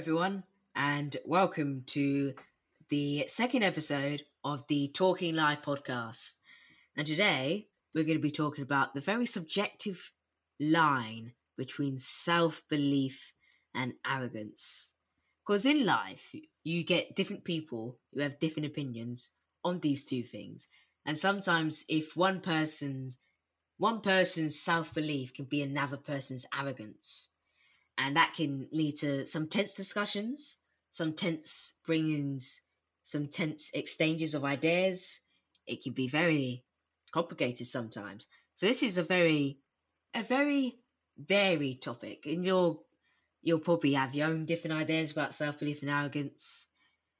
everyone, and welcome to the second episode of the Talking Live podcast. And today we're going to be talking about the very subjective line between self belief and arrogance. Because in life, you get different people who have different opinions on these two things. And sometimes, if one person's one person's self belief can be another person's arrogance, and that can lead to some tense discussions, some tense bringings, some tense exchanges of ideas. It can be very complicated sometimes. So this is a very, a very varied topic, and you'll you'll probably have your own different ideas about self belief and arrogance.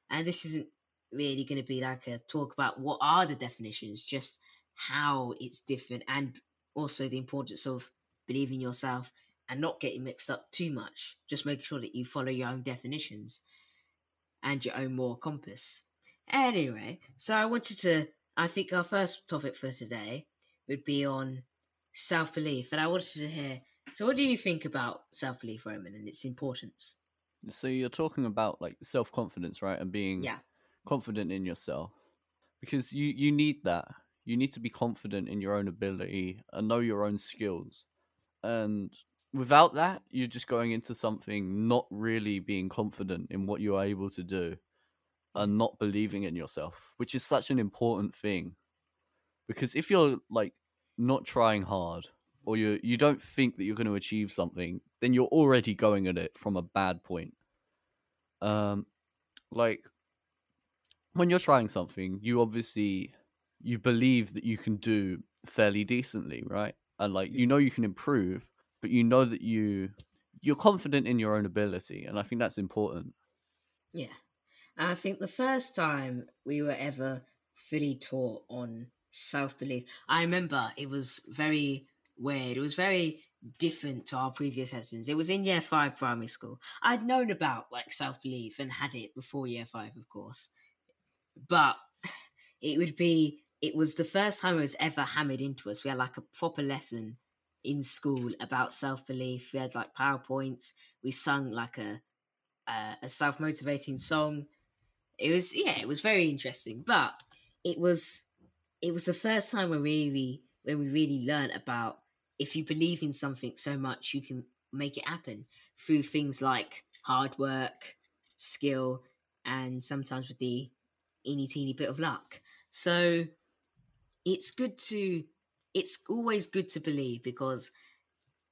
And this isn't really going to be like a talk about what are the definitions, just how it's different, and also the importance of believing yourself and not getting mixed up too much. Just make sure that you follow your own definitions and your own moral compass. Anyway, so I wanted to. I think our first topic for today would be on self belief, and I wanted to hear. So, what do you think about self belief, Roman, and its importance? So you're talking about like self confidence, right? And being Yeah. confident in yourself. Because you you need that. You need to be confident in your own ability and know your own skills. And without that, you're just going into something not really being confident in what you're able to do and not believing in yourself, which is such an important thing. Because if you're like not trying hard or you you don't think that you're going to achieve something, then you're already going at it from a bad point. Um like when you're trying something, you obviously you believe that you can do fairly decently, right? And like you know you can improve, but you know that you you're confident in your own ability, and I think that's important. Yeah. And I think the first time we were ever fully taught on self belief, I remember it was very weird. It was very different to our previous lessons. It was in year five primary school. I'd known about like self belief and had it before year five, of course. But it would be, it was the first time it was ever hammered into us. We had like a proper lesson in school about self belief. We had like PowerPoints. We sung like a, a, a self motivating song. It was, yeah, it was very interesting. But it was, it was the first time when we really, when we really learned about if you believe in something so much, you can make it happen through things like hard work, skill, and sometimes with the eeny teeny bit of luck. So it's good to, it's always good to believe because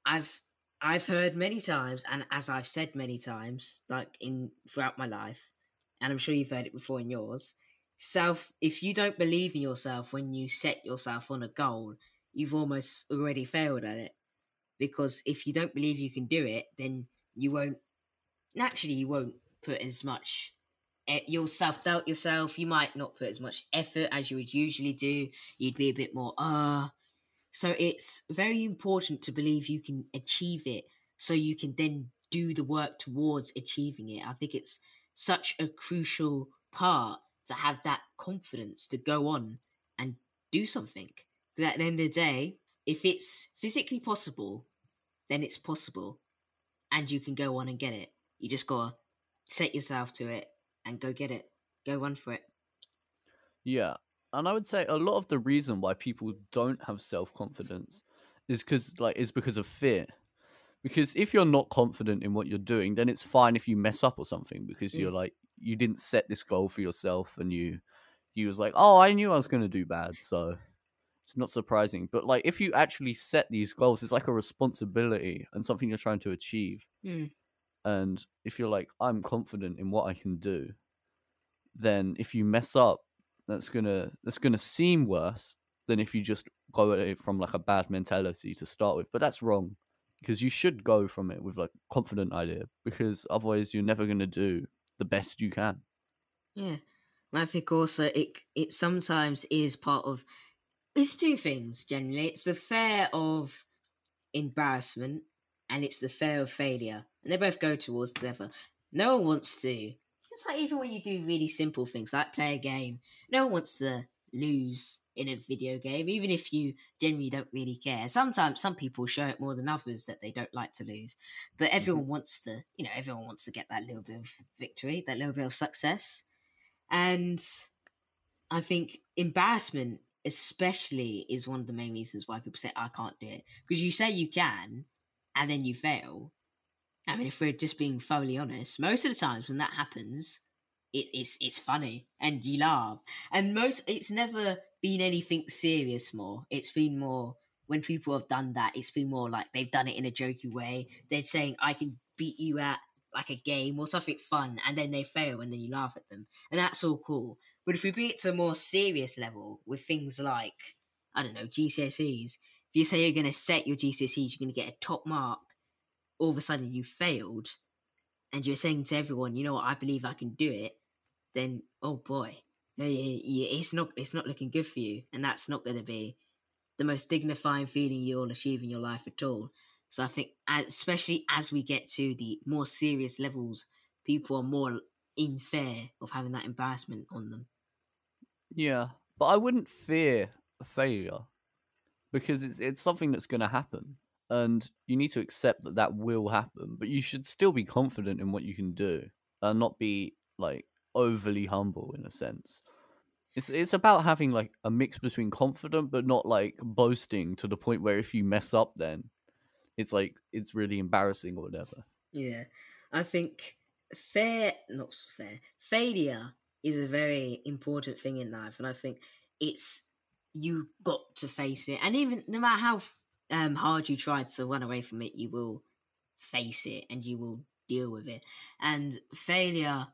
as I've heard many times, and as I've said many times, like in throughout my life, and I'm sure you've heard it before in yours, self, if you don't believe in yourself when you set yourself on a goal, you've almost already failed at it. Because if you don't believe you can do it, then you won't, naturally, you won't put as much, you'll self doubt yourself. You might not put as much effort as you would usually do. You'd be a bit more, ah. So it's very important to believe you can achieve it so you can then do the work towards achieving it. I think it's such a crucial part to have that confidence to go on and do something. Because at the end of the day, if it's physically possible, then it's possible and you can go on and get it. You just gotta set yourself to it and go get it. Go run for it. Yeah. And I would say a lot of the reason why people don't have self confidence is because like is because of fear. Because if you're not confident in what you're doing, then it's fine if you mess up or something because Yeah. you're like you didn't set this goal for yourself and you you was like, "Oh, I knew I was going to do bad." So it's not surprising. But like if you actually set these goals, it's like a responsibility and something you're trying to achieve. Hmm. And if you're like, "I'm confident in what I can do," then if you mess up, that's gonna that's gonna seem worse than if you just go at it from like a bad mentality to start with. But that's wrong because you should go from it with like confident idea because otherwise you're never gonna do the best you can. Yeah. And I think also it it sometimes is part of it's two things generally. It's the fear of embarrassment and it's the fear of failure. And they both go towards together. No one wants to it's like even when you do really simple things like play a game, no one wants to lose in a video game, even if you generally don't really care. Sometimes some people show it more than others that they don't like to lose, but everyone mm-hmm. wants to, you know, everyone wants to get that little bit of victory, that little bit of success. And I think embarrassment, especially, is one of the main reasons why people say, I can't do it. Because you say you can, and then you fail. I mean, if we're just being thoroughly honest, most of the times when that happens, it, it's it's funny and you laugh. And most it's never been anything serious. More, it's been more when people have done that. It's been more like they've done it in a jokey way. They're saying, "I can beat you at like a game or something fun," and then they fail, and then you laugh at them, and that's all cool. But if we bring it to a more serious level with things like I don't know GCSEs, if you say you're going to set your GCSEs, you're going to get a top mark. All of a sudden, you failed and you're saying to everyone, you know what, I believe I can do it, then oh boy, it's not it's not looking good for you, and that's not going to be the most dignifying feeling you'll achieve in your life at all. So I think, especially as we get to the more serious levels, people are more in fear of having that embarrassment on them. Yeah, but I wouldn't fear failure because it's it's something that's going to happen and you need to accept that that will happen but you should still be confident in what you can do and not be like overly humble in a sense. It's it's about having like a mix between confident but not like boasting to the point where if you mess up then it's like it's really embarrassing or whatever. Yeah i think fair not so fair failure is a very important thing in life and i think it's you got to face it and even no matter how um, hard you try to run away from it, you will face it and you will deal with it. And failure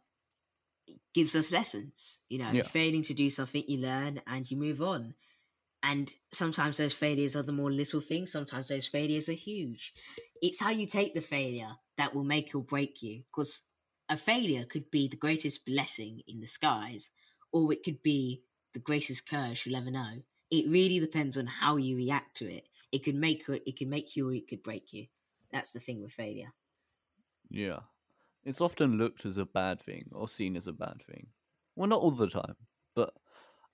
gives us lessons. You know, yeah. failing to do something, you learn and you move on. And sometimes those failures are the more little things, sometimes those failures are huge. It's how you take the failure that will make or break you. Because a failure could be the greatest blessing in the skies, or it could be the greatest curse you'll ever know. It really depends on how you react to it. It could make it could make you it could break you. That's the thing with failure. Yeah. It's often looked as a bad thing or seen as a bad thing. Well, not all the time, but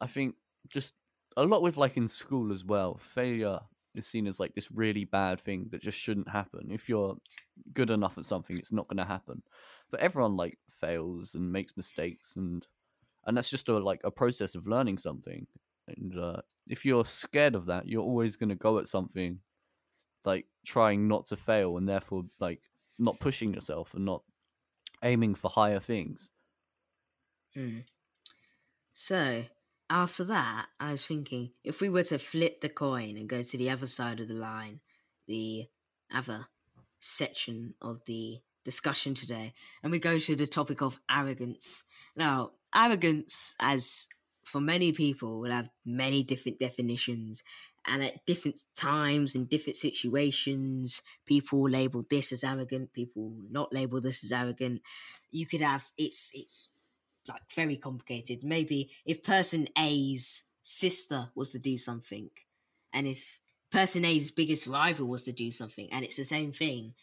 I think just a lot with like in school as well, failure is seen as like this really bad thing that just shouldn't happen. If you're good enough at something, it's not going to happen. But everyone like fails and makes mistakes and and that's just a like a process of learning something. And uh, if you're scared of that, you're always going to go at something like trying not to fail and therefore like not pushing yourself and not aiming for higher things. Hmm. So after that, I was thinking if we were to flip the coin and go to the other side of the line, the other section of the discussion today, and we go to the topic of arrogance. Now, arrogance, as for many people will have many different definitions and at different times in different situations people label this as arrogant people not label this as arrogant. You could have it's it's like very complicated. Maybe if person a's sister was to do something and if person a's biggest rival was to do something and it's the same thing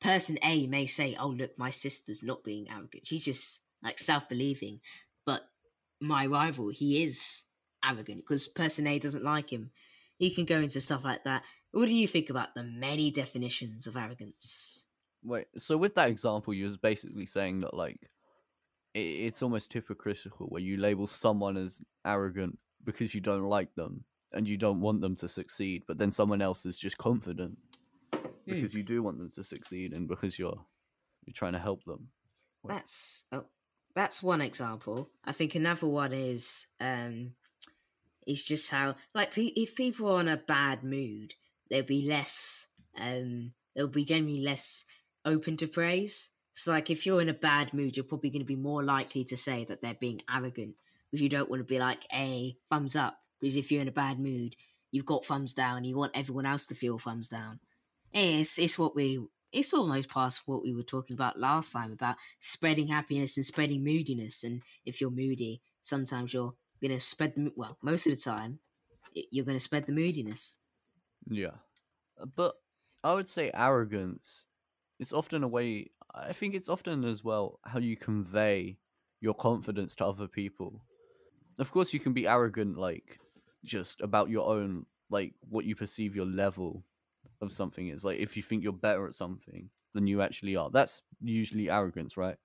person a may say oh look my sister's not being arrogant. She's just like self-believing my rival, he is arrogant because person A doesn't like him. He can go into stuff like that. What do you think about the many definitions of arrogance? Wait, so with that example, you was basically saying that like it's almost hypocritical where you label someone as arrogant because you don't like them and you don't want them to succeed, but then someone else is just confident because mm. you do want them to succeed and because you're you're trying to help them. Wait. That's oh, that's one example. I think another one is um is just how like if people are in a bad mood, they'll be less um they'll be generally less open to praise. So like if you're in a bad mood, you're probably going to be more likely to say that they're being arrogant because you don't want to be like a thumbs up because if you're in a bad mood, you've got thumbs down. You want everyone else to feel thumbs down. It's it's what we it's almost past what we were talking about last time about spreading happiness and spreading moodiness. And if you're moody, sometimes you're going to spread the, well, most of the time, you're going to spread the moodiness. Yeah. But I would say arrogance is often a way, I think it's often as well how you convey your confidence to other people. of course, you can be arrogant, like just about your own, like what you perceive your level of something is. Like if you think you're better at something than you actually are, that's usually arrogance, right?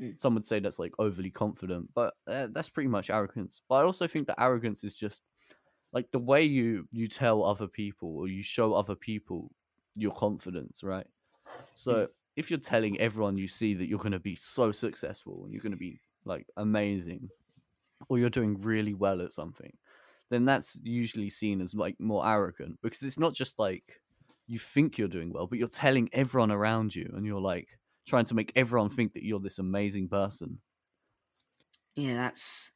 Mm. Some would say that's like overly confident, but uh, that's pretty much arrogance. But I also think that arrogance is just like the way you you tell other people or you show other people your confidence, right? So Mm. if you're telling everyone you see that you're going to be so successful and you're going to be like amazing or you're doing really well at something, then that's usually seen as like more arrogant because it's not just like you think you're doing well, but you're telling everyone around you and you're like trying to make everyone think that you're this amazing person. Yeah, that's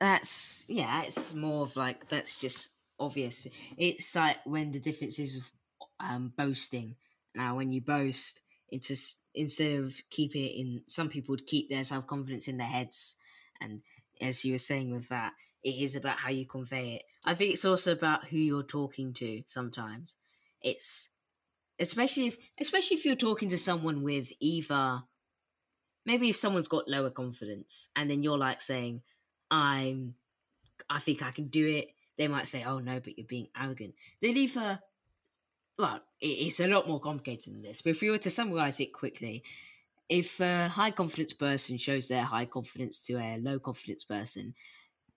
that's yeah, it's more of like that's just obvious. It's like when the difference is of um boasting. Now, when you boast, it's just instead of keeping it in, some people would keep their self confidence in their heads, and as you were saying with that, it is about how you convey it. I think it's also about who you're talking to. Sometimes it's especially if especially if you're talking to someone with either maybe if someone's got lower confidence and then you're like saying i'm i think i can do it they might say oh no but you're being arrogant. They'll either well it's a lot more complicated than this but if we were to summarize it quickly if a high confidence person shows their high confidence to a low confidence person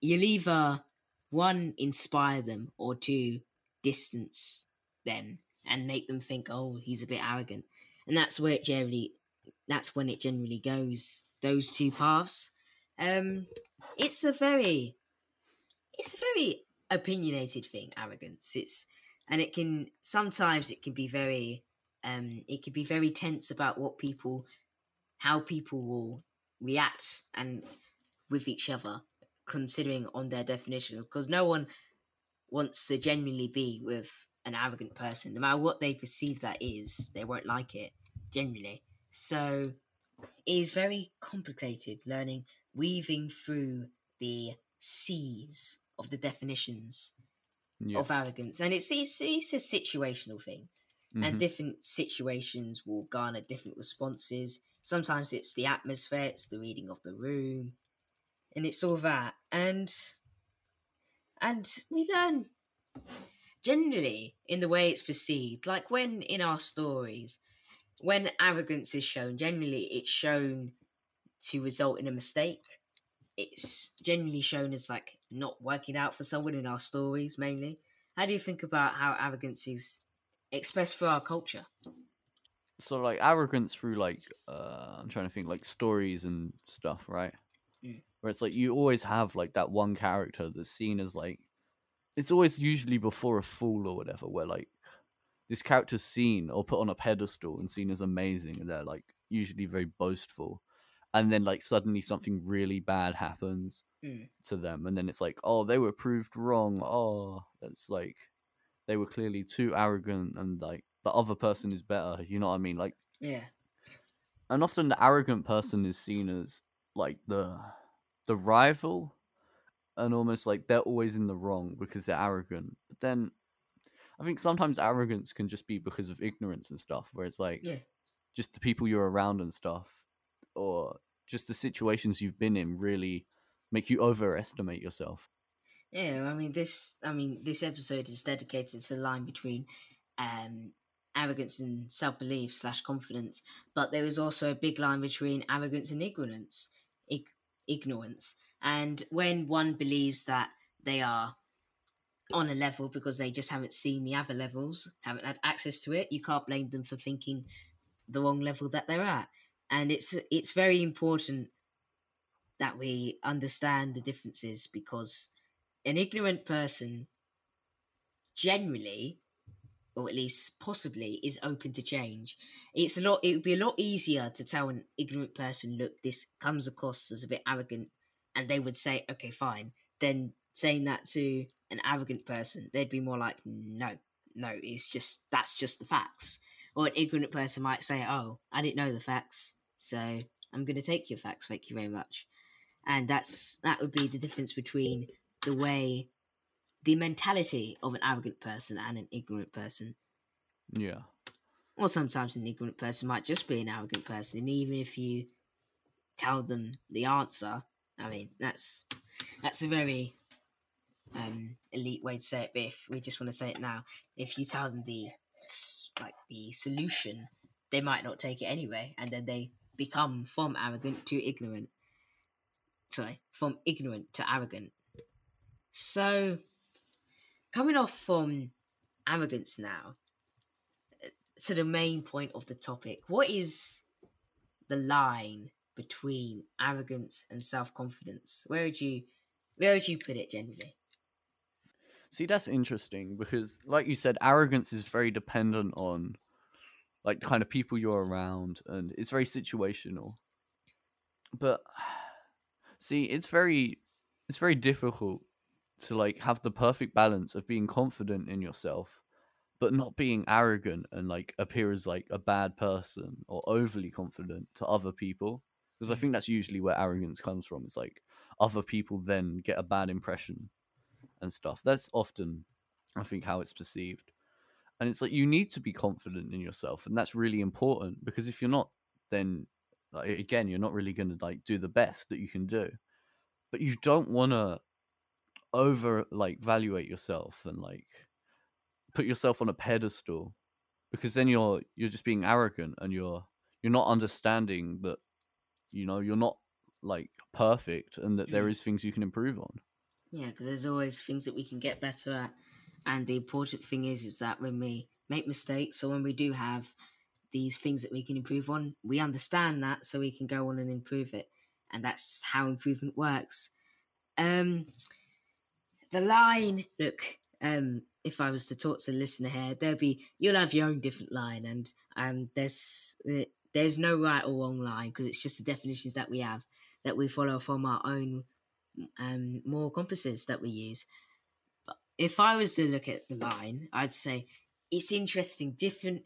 you'll either one inspire them or two distance them and make them think oh he's a bit arrogant. And that's where it generally that's when it generally goes those two paths. Um it's a very it's a very opinionated thing arrogance. It's and it can sometimes it can be very um it can be very tense about what people how people will react and with each other considering on their definition because no one wants to genuinely be with an arrogant person. No matter what they perceive that is they won't like it generally. So it is very complicated learning weaving through the seas of the definitions Yeah. of arrogance. And it's, it's it's a situational thing. And Mhm. different situations will garner different responses. Sometimes it's the atmosphere it's the reading of the room. And it's all that. And and we learn generally in the way it's perceived like when in our stories when arrogance is shown generally it's shown to result in a mistake. It's generally shown as like not working out for someone in our stories mainly. How do you think about how arrogance is expressed through our culture? So like arrogance through like uh i'm trying to think like stories and stuff right? Mm. where it's like you always have like that one character that's seen as like it's always usually before a fool or whatever where like this character's seen or put on a pedestal and seen as amazing and they're like usually very boastful. And then like suddenly something really bad happens Mm. to them and then it's like oh they were proved wrong. Oh it's like they were clearly too arrogant and like the other person is better. You know what i mean? Like yeah. and often the arrogant person is seen as like the the rival and almost like they're always in the wrong because they're arrogant but then i think sometimes arrogance can just be because of ignorance and stuff where it's like yeah just the people you're around and stuff or just the situations you've been in really make you overestimate yourself Yeah, I mean this. I mean this episode is dedicated to the line between um, arrogance and self belief slash confidence, but there is also a big line between arrogance and ignorance. Ig- ignorance, and when one believes that they are on a level because they just haven't seen the other levels, haven't had access to it, you can't blame them for thinking the wrong level that they're at. And it's it's very important that we understand the differences because an ignorant person generally or at least possibly is open to change it's a lot it would be a lot easier to tell an ignorant person look this comes across as a bit arrogant and they would say okay fine then saying that to an arrogant person they'd be more like no no it's just that's just the facts. Or an ignorant person might say oh i didn't know the facts so i'm going to take your facts thank you very much. And that's that would be the difference between the way the mentality of an arrogant person and an ignorant person. Yeah. Or sometimes an ignorant person might just be an arrogant person and even if you tell them the answer I mean, that's that's a very um, elite way to say it. But if we just want to say it now, if you tell them the like the solution, they might not take it anyway, and then they become from arrogant to ignorant. Sorry, from ignorant to arrogant. So, coming off from arrogance now, to the main point of the topic, what is the line between arrogance and self confidence? Where would you where would you put it generally? See, that's interesting because, like you said, arrogance is very dependent on like the kind of people you're around, and it's very situational. But see, it's very it's very difficult to like have the perfect balance of being confident in yourself but not being arrogant and like appear as like a bad person or overly confident to other people because i think that's usually where arrogance comes from it's like other people then get a bad impression and stuff. That's often i think how it's perceived. And it's like you need to be confident in yourself and that's really important because if you're not then like, again you're not really going to like do the best that you can do. But you don't want to over like evaluate yourself and like put yourself on a pedestal because then you're you're just being arrogant and you're you're not understanding that you know you're not like perfect and that there Mm. things you can improve on Yeah, because there's always things that we can get better at, and the important thing is is that when we make mistakes or when we do have these things that we can improve on, we understand that so we can go on and improve it, and that's just how improvement works. Um, the line, look, um, if I was to talk to the listener here, there'll be you'll have your own different line, and um, there's there's no right or wrong line because it's just the definitions that we have that we follow from our own um, more compasses that we use. But if I was to look at the line, I'd say it's interesting. Different.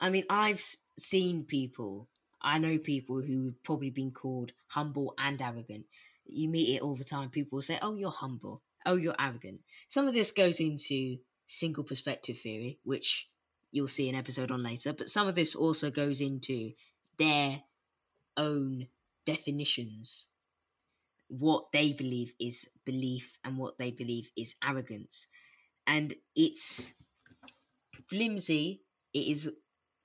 I mean, I've seen people. I know people who've probably been called humble and arrogant. You meet it all the time. People say, "Oh, you're humble. Oh, you're arrogant." Some of this goes into single perspective theory, which you'll see an episode on later. But some of this also goes into their own definitions what they believe is belief and what they believe is arrogance. And it's flimsy. It is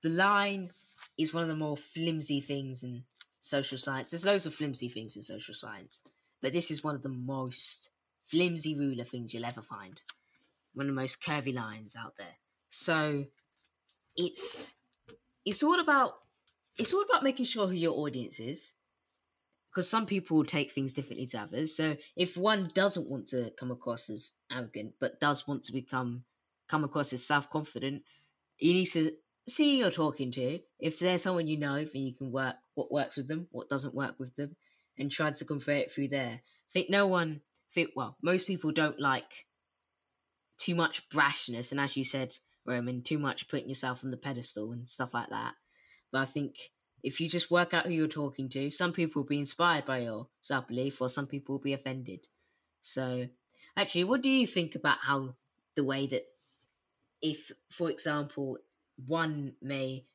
the line is one of the more flimsy things in social science. There's loads of flimsy things in social science, but this is one of the most flimsy ruler things you'll ever find. One of the most curvy lines out there. So it's it's all about it's all about making sure who your audience is because some people take things differently to others. So if one doesn't want to come across as arrogant but does want to become come across as self confident, you need to see who you're talking to. If there's someone you know, then you can work what works with them, what doesn't work with them, and try to convey it through there. I think no one think well, most people don't like too much brashness, and as you said, Roman, too much putting yourself on the pedestal and stuff like that. But I think if you just work out who you're talking to, some people will be inspired by your self belief, or some people will be offended. So, actually, what do you think about how the way that, if, for example, one may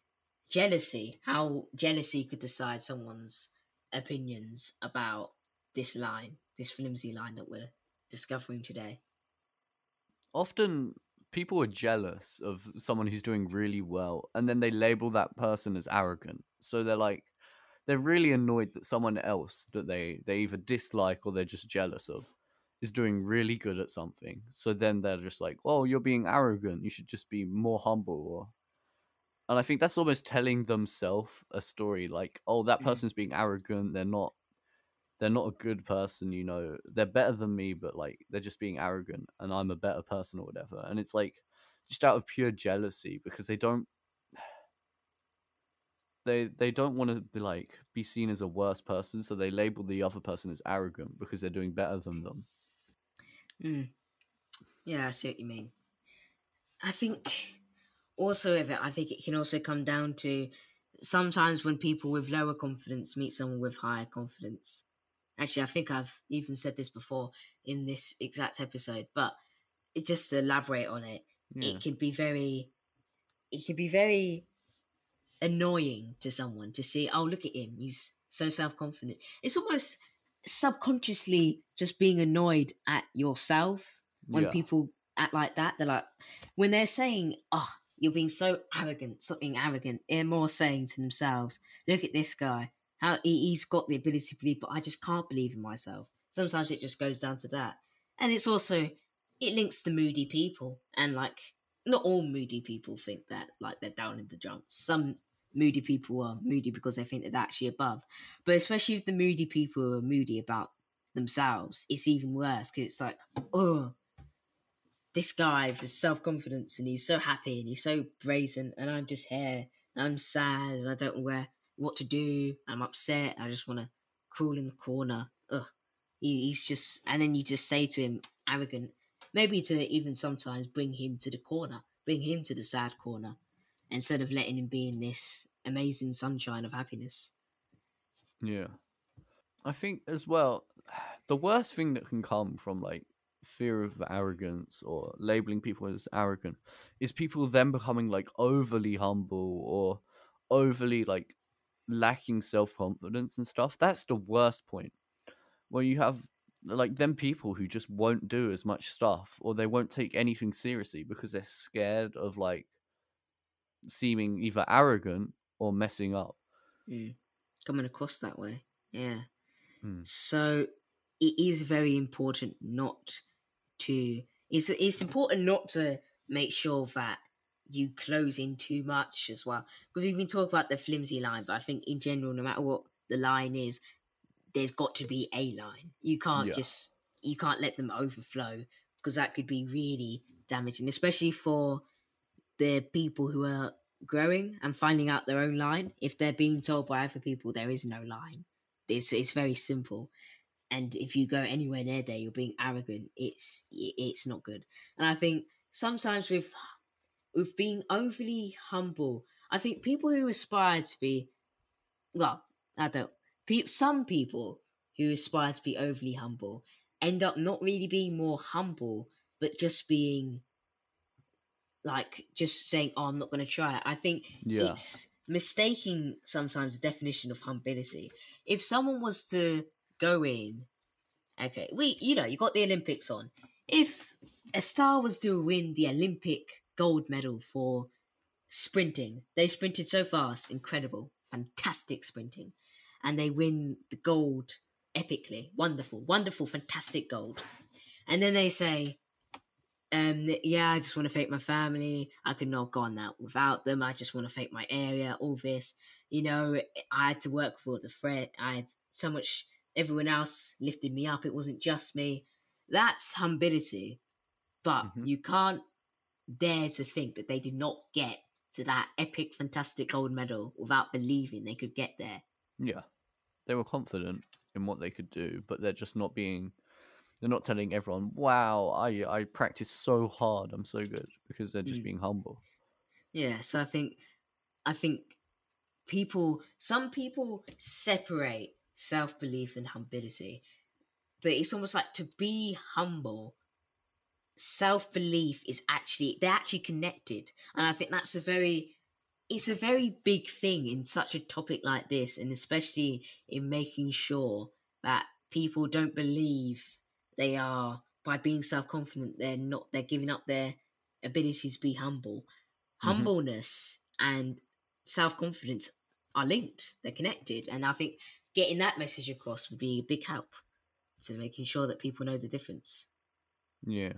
jealousy, how jealousy could decide someone's opinions about this line, this flimsy line that we're discovering today? often people are jealous of someone who's doing really well and then they label that person as arrogant. So they're like they're really annoyed that someone else that they they either dislike or they're just jealous of is doing really good at something. So then they're just like oh you're being arrogant. You should just be more humble or and i think that's almost telling themselves a story like oh that Mhm. person's being arrogant. They're not they're not a good person, you know. They're better than me, but like they're just being arrogant and I'm a better person or whatever. And it's like just out of pure jealousy because they don't they they don't want to be like be seen as a worse person, so they label the other person as arrogant because they're doing better than them. Mm. Yeah, I see what you mean. I think also with it, I think it can also come down to sometimes when people with lower confidence meet someone with higher confidence. Actually, I think I've even said this before in this exact episode, but it just to elaborate on it, Yeah. it can be very, it can be very annoying to someone to see. Oh, look at him! He's so self confident. It's almost subconsciously just being annoyed at yourself when Yeah. people act like that. They're like, when they're saying, oh, you're being so arrogant, something arrogant, they're more saying to themselves, look at this guy. How he, he's got the ability to believe, but I just can't believe in myself. Sometimes it just goes down to that. And it's also, it links to moody people. And like, not all moody people think that, like, they're down in the dumps. Some moody people are moody because they think they're actually above. But especially if the moody people are moody about themselves, it's even worse because it's like, oh, this guy with self confidence and he's so happy and he's so brazen, and I'm just here I'm sad and I don't know where what to do. I'm upset. I just want to crawl in the corner. Ugh. He, he's just, and then you just say to him, arrogant, maybe to even sometimes bring him to the corner, bring him to the sad corner, instead of letting him be in this amazing sunshine of happiness. Yeah. I think as well, the worst thing that can come from like fear of arrogance or labeling people as arrogant is people then becoming like overly humble or overly like lacking self confidence and stuff. That's the worst point. Where you have like them people who just won't do as much stuff or they won't take anything seriously because they're scared of like seeming either arrogant or messing up. Mm. Coming across that way. Yeah. Mm. So it is very important not to it's it's important not to make sure that you close in too much as well. Because we've been talking about the flimsy line, but I think in general, no matter what the line is, there's got to be a line. You can't Yeah. just you can't let them overflow because that could be really damaging, especially for the people who are growing and finding out their own line. If they're being told by other people there is no line, it's it's very simple. And if you go anywhere near there, you're being arrogant. It's it's not good. And I think sometimes with with being overly humble, I think people who aspire to be, well, I don't. Pe- some people who aspire to be overly humble end up not really being more humble, but just being like just saying, "Oh, I'm not going to try it." I think Yeah. it's mistaking sometimes the definition of humility. If someone was to go in, okay, we you know you got the Olympics on. If a star was to win the Olympic gold medal for sprinting, they sprinted so fast, incredible, fantastic sprinting, and they win the gold epically, wonderful, wonderful, fantastic gold. And then they say, um, yeah, I just want to thank my family. I could not go on that without them. I just want to thank my area, all this. You know, I had to work for the threat. I had so much, everyone else lifted me up. It wasn't just me. That's humility. But Mhm. you can't dare to think that they did not get to that epic, fantastic gold medal without believing they could get there. Yeah. They were confident in what they could do, but they're just not being they're not telling everyone, "Wow, I I practiced so hard. I'm so good." Because they're just Mm. being humble. Yeah, so I think I think people some people separate self belief and humility. But it's almost like to be humble, self belief is actually they're actually connected. And I think that's a very it's a very big thing in such a topic like this, and especially in making sure that people don't believe they are by being self confident, they're not they're giving up their ability to be humble Mhm. humbleness and self confidence are linked. They're connected, and I think getting that message across would be a big help to making sure that people know the difference. Yeah.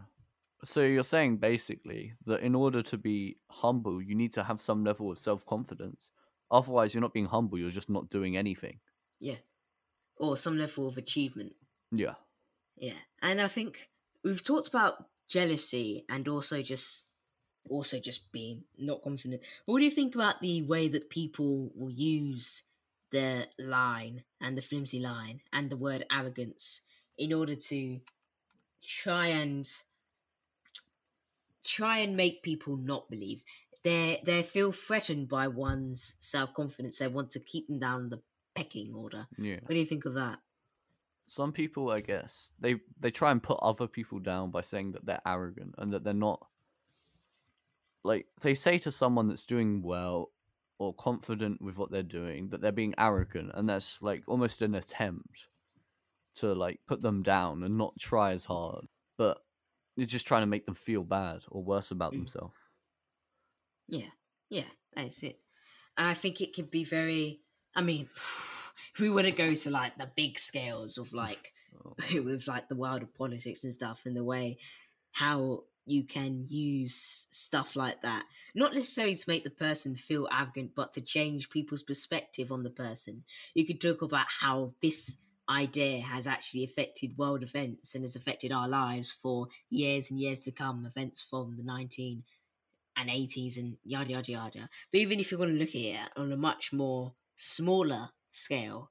So you're saying basically that in order to be humble, you need to have some level of self-confidence. Otherwise, you're not being humble, you're just not doing anything. Yeah, or some level of achievement. Yeah. Yeah, and I think we've talked about jealousy and also just also just being not confident. But what do you think about the way that people will use the line and the flimsy line and the word arrogance in order to try and try and make people not believe they they feel threatened by one's self confidence. They want to keep them down the pecking order. Yeah. What do you think of that? Some people, I guess, they they try and put other people down by saying that they're arrogant and that they're not like they say to someone that's doing well or confident with what they're doing that they're being arrogant and that's like almost an attempt to like put them down and not try as hard, you're just trying to make them feel bad or worse about Mm. themselves. Yeah, yeah, that's it. And I think it could be very. I mean, if we were to go to like the big scales of like Oh, with like the world of politics and stuff, and the way how you can use stuff like that, not necessarily to make the person feel arrogant, but to change people's perspective on the person. You could talk about how this idea has actually affected world events and has affected our lives for years and years to come. Events from the 19 and 80s and yada yada yada. But even if you're going to look at it on a much more smaller scale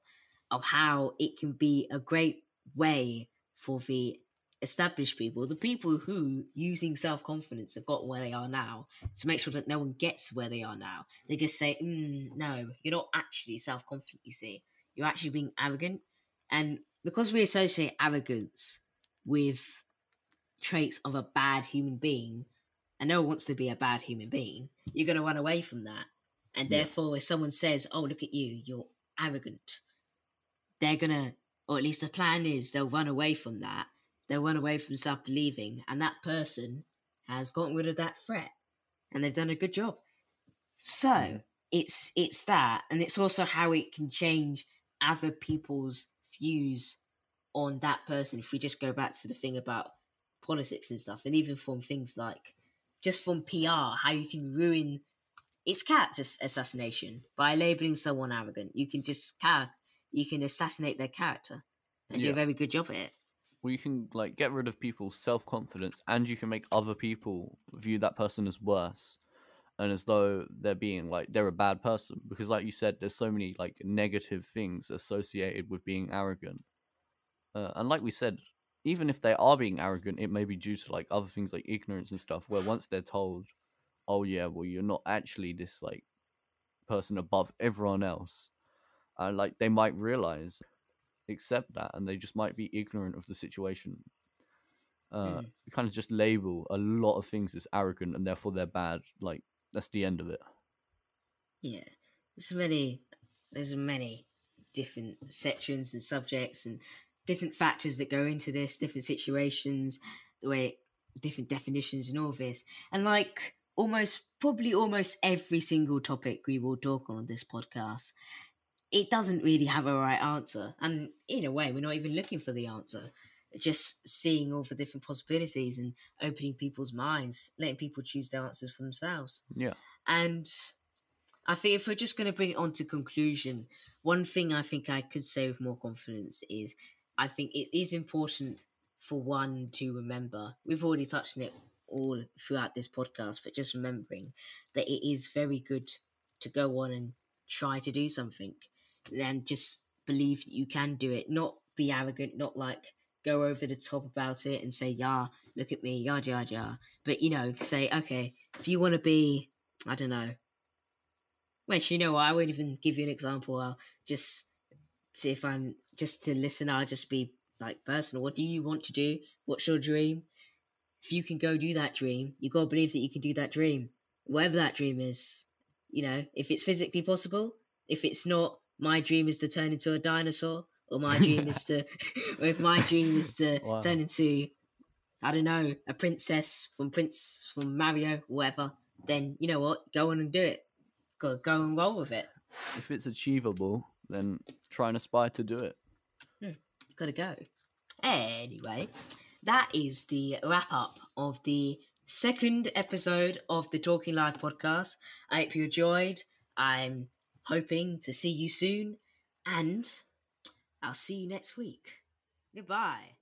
of how it can be a great way for the established people, the people who using self confidence have got where they are now, to make sure that no one gets where they are now. They just say, mm, "No, you're not actually self confident." You see, you're actually being arrogant, and because we associate arrogance with traits of a bad human being, and no one wants to be a bad human being, you're going to run away from that. And Yeah. therefore, if someone says, "Oh, look at you, you're arrogant," they're gonna, or at least the plan is, they'll run away from that. They'll run away from self believing, and that person has gotten rid of that threat, and they've done a good job. So it's it's that, and it's also how it can change other people's views on that person. If we just go back to the thing about politics and stuff, and even from things like just from PR, how you can ruin it's character assassination by labeling someone arrogant. You can just you can assassinate their character and do Yeah. a very good job at it. Well, you can like get rid of people's self confidence, and you can make other people view that person as worse, and as though they're being like they're a bad person. Because, like you said, there's so many like negative things associated with being arrogant, uh, and like we said, even if they are being arrogant, it may be due to like other things like ignorance and stuff. Where once they're told, "Oh yeah, well you're not actually this like person above everyone else," and like they might realize accept that and they just might be ignorant of the situation uh Mm. kind of just label a lot of things as arrogant and therefore they're bad like that's the end of it Yeah, there's many there's many different sections and subjects and different factors that go into this, different situations, the way different definitions and all this, and like almost probably almost every single topic we will talk on this podcast. It doesn't really have a right answer, and in a way, we're not even looking for the answer. Just seeing all the different possibilities and opening people's minds, letting people choose their answers for themselves. yeah And I think if we're just going to bring it on to conclusion, one thing I think I could say with more confidence is I think it is important for one to remember. We've already touched on it all throughout this podcast, but just remembering that it is very good to go on and try to do something and just believe you can do it. Not be arrogant, not like go over the top about it and say, yeah, look at me, yada, yada, yada. But, you know, say, okay, if you want to be, I don't know, which, you know what, I won't even give you an example. I'll just see if I'm just to listen, I'll just be like personal. What do you want to do? What's your dream? If you can go do that dream, you gotta believe that you can do that dream. Whatever that dream is. You know, if it's physically possible, if it's not, my dream is to turn into a dinosaur, or my dream is to or if my dream is to Wow. turn into I don't know, a princess from Prince from Mario, whatever, then you know what? Go on and do it. Go go and roll with it. if it's achievable then try and aspire to do it Yeah. gotta go. Anyway, that is the wrap up of the second episode of the Talking Live podcast. I hope you enjoyed. I'm hoping to see you soon, and I'll see you next week. Goodbye.